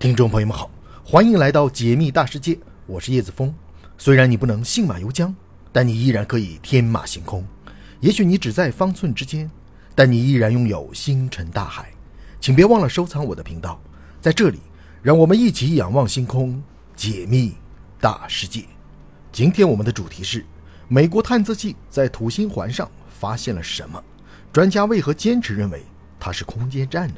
听众朋友们好，欢迎来到解密大世界，我是叶子峰。虽然你不能信马由缰，但你依然可以天马行空。也许你只在方寸之间，但你依然拥有星辰大海。请别忘了收藏我的频道，在这里，让我们一起仰望星空，解密大世界。今天我们的主题是：美国探测器在土星环上发现了什么？专家为何坚持认为它是空间站呢？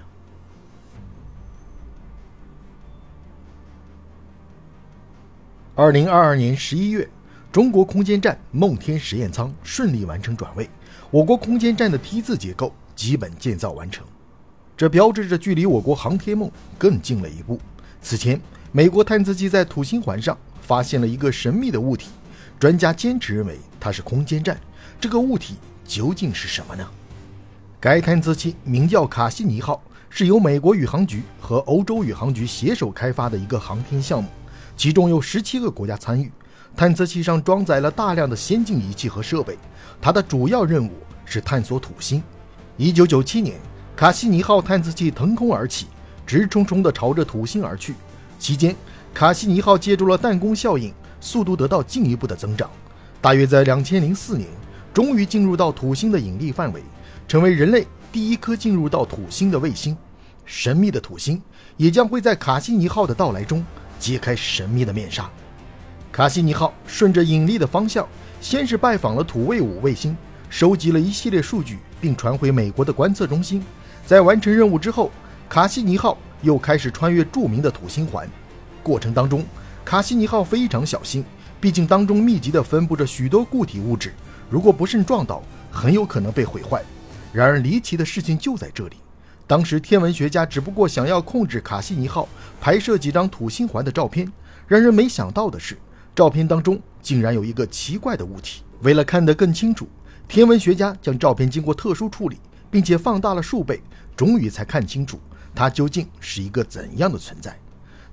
二零二二年十一月，中国空间站梦天实验舱顺利完成转位，我国空间站的 T 字结构基本建造完成，这标志着距离我国航天梦更近了一步。此前，美国探测器在土星环上发现了一个神秘的物体，专家坚持认为它是空间站。这个物体究竟是什么呢？该探测器名叫卡西尼号，是由美国宇航局和欧洲宇航局携手开发的一个航天项目。其中有十七个国家参与，探测器上装载了大量的先进仪器和设备。它的主要任务是探索土星。一九九七年，卡西尼号探测器腾空而起，直冲冲地朝着土星而去。期间，卡西尼号借助了弹弓效应，速度得到进一步的增长。大约在两千零四年，终于进入到土星的引力范围，成为人类第一颗进入到土星的卫星。神秘的土星也将会在卡西尼号的到来中。揭开神秘的面纱，卡西尼号顺着引力的方向，先是拜访了土卫五卫星，收集了一系列数据，并传回美国的观测中心。在完成任务之后，卡西尼号又开始穿越著名的土星环。过程当中，卡西尼号非常小心，毕竟当中密集地分布着许多固体物质，如果不慎撞倒，很有可能被毁坏。然而离奇的事情就在这里。当时天文学家只不过想要控制卡西尼号拍摄几张土星环的照片，让人没想到的是，照片当中竟然有一个奇怪的物体。为了看得更清楚，天文学家将照片经过特殊处理，并且放大了数倍，终于才看清楚它究竟是一个怎样的存在。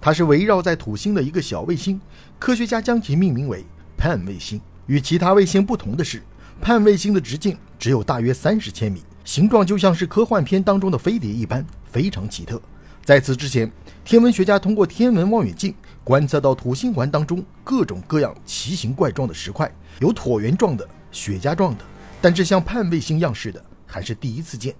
它是围绕在土星的一个小卫星，科学家将其命名为 Pan 卫星。与其他卫星不同的是，盼卫星的直径只有大约三十千米。形状就像是科幻片当中的飞碟一般，非常奇特。在此之前，天文学家通过天文望远镜观测到土星环当中各种各样奇形怪状的石块，有椭圆状的、雪茄状的，但是像盼卫星样式的还是第一次见。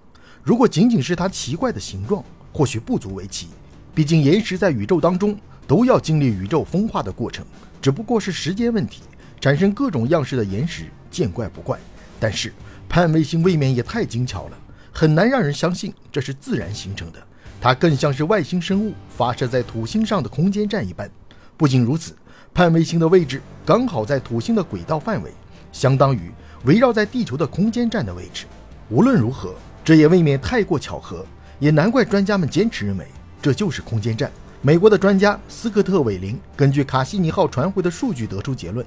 如果仅仅是它奇怪的形状，或许不足为奇。毕竟岩石在宇宙当中都要经历宇宙风化的过程，只不过是时间问题。产生各种样式的岩石见怪不怪，但是。盼卫星未免也太精巧了，很难让人相信这是自然形成的。它更像是外星生物发射在土星上的空间站一般。不仅如此，盼卫星的位置刚好在土星的轨道范围，相当于围绕在地球的空间站的位置。无论如何，这也未免太过巧合，也难怪专家们坚持认为这就是空间站。美国的专家斯科特·韦林根据卡西尼号传回的数据得出结论：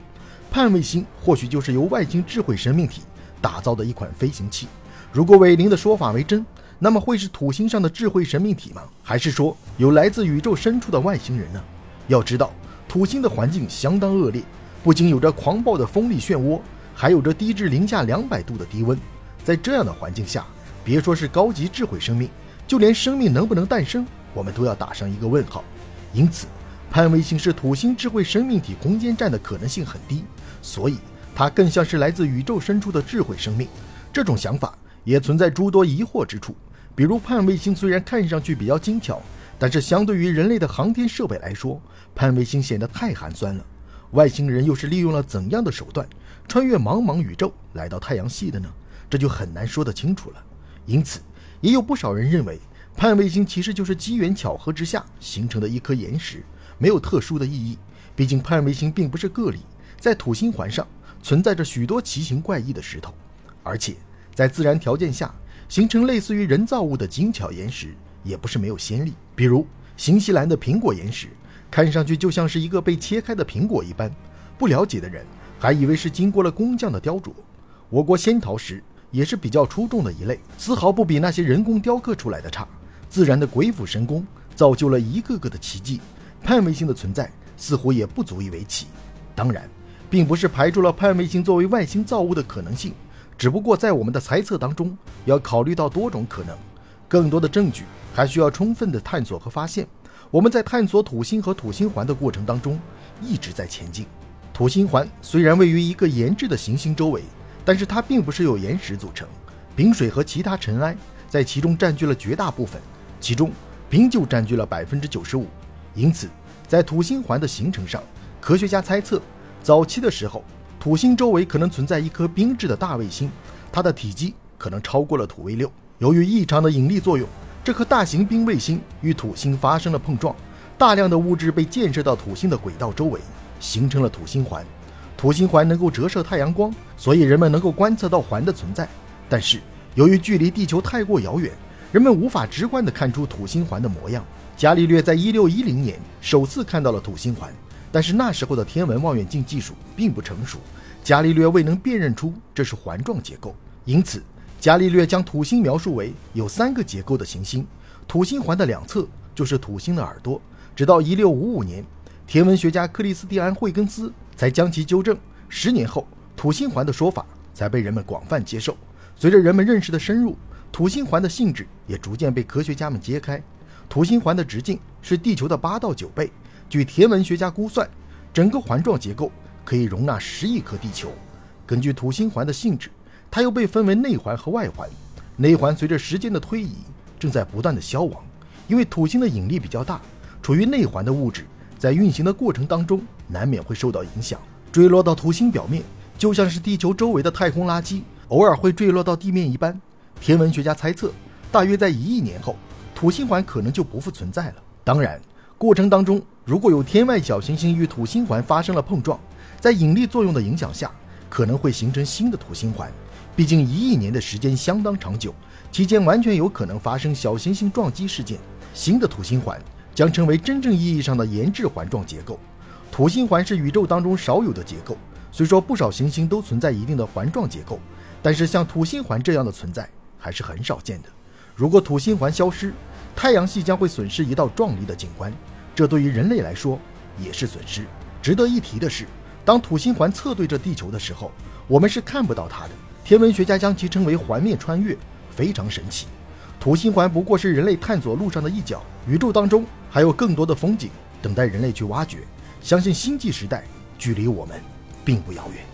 盼卫星或许就是由外星智慧生命体。打造的一款飞行器，如果韦林的说法为真，那么会是土星上的智慧生命体吗？还是说有来自宇宙深处的外星人呢？要知道，土星的环境相当恶劣，不仅有着狂暴的风力漩涡，还有着低至零下两百度的低温。在这样的环境下，别说是高级智慧生命，就连生命能不能诞生，我们都要打上一个问号。因此，潘卫星是土星智慧生命体空间站的可能性很低。所以。它更像是来自宇宙深处的智慧生命，这种想法也存在诸多疑惑之处。比如，盼卫星虽然看上去比较精巧，但是相对于人类的航天设备来说，盼卫星显得太寒酸了。外星人又是利用了怎样的手段，穿越茫茫宇宙来到太阳系的呢？这就很难说得清楚了。因此，也有不少人认为，盼卫星其实就是机缘巧合之下形成的一颗岩石，没有特殊的意义。毕竟，盼卫星并不是个例，在土星环上。存在着许多奇形怪异的石头，而且在自然条件下形成类似于人造物的精巧岩石也不是没有先例。比如新西兰的苹果岩石，看上去就像是一个被切开的苹果一般，不了解的人还以为是经过了工匠的雕琢。我国仙桃石也是比较出众的一类，丝毫不比那些人工雕刻出来的差。自然的鬼斧神工造就了一个个的奇迹，盼卫星的存在似乎也不足以为奇。当然。并不是排除了盼卫星作为外星造物的可能性，只不过在我们的猜测当中，要考虑到多种可能，更多的证据还需要充分的探索和发现。我们在探索土星和土星环的过程当中一直在前进。土星环虽然位于一个岩质的行星周围，但是它并不是由岩石组成，冰水和其他尘埃在其中占据了绝大部分，其中冰就占据了百分之九十五。因此，在土星环的形成上，科学家猜测，早期的时候，土星周围可能存在一颗冰质的大卫星，它的体积可能超过了土卫六。由于异常的引力作用，这颗大型冰卫星与土星发生了碰撞，大量的物质被溅射到土星的轨道周围，形成了土星环。土星环能够折射太阳光，所以人们能够观测到环的存在。但是，由于距离地球太过遥远，人们无法直观地看出土星环的模样。伽利略在一六一零年首次看到了土星环，但是那时候的天文望远镜技术并不成熟，伽利略未能辨认出这是环状结构，因此。伽利略将土星描述为有三个结构的行星，土星环的两侧就是土星的耳朵。直到1655年，天文学家克里斯蒂安·惠更斯才将其纠正。十年后，土星环的说法才被人们广泛接受。随着人们认识的深入，土星环的性质也逐渐被科学家们揭开。土星环的直径是地球的八到九倍。据天文学家估算，整个环状结构可以容纳十亿颗地球。根据土星环的性质。它又被分为内环和外环，内环随着时间的推移正在不断的消亡，因为土星的引力比较大，处于内环的物质在运行的过程当中难免会受到影响，坠落到土星表面，就像是地球周围的太空垃圾偶尔会坠落到地面一般。天文学家猜测，大约在一亿年后，土星环可能就不复存在了。当然，过程当中如果有天外小行星与土星环发生了碰撞，在引力作用的影响下，可能会形成新的土星环。毕竟一亿年的时间相当长久，期间完全有可能发生小行星撞击事件。新的土星环将成为真正意义上的岩质环状结构。土星环是宇宙当中少有的结构，虽说不少行星都存在一定的环状结构，但是像土星环这样的存在还是很少见的。如果土星环消失，太阳系将会损失一道壮丽的景观，这对于人类来说也是损失。值得一提的是，当土星环侧对着地球的时候，我们是看不到它的。天文学家将其称为环面穿越，非常神奇。土星环不过是人类探索路上的一角，宇宙当中还有更多的风景等待人类去挖掘。相信星际时代距离我们并不遥远。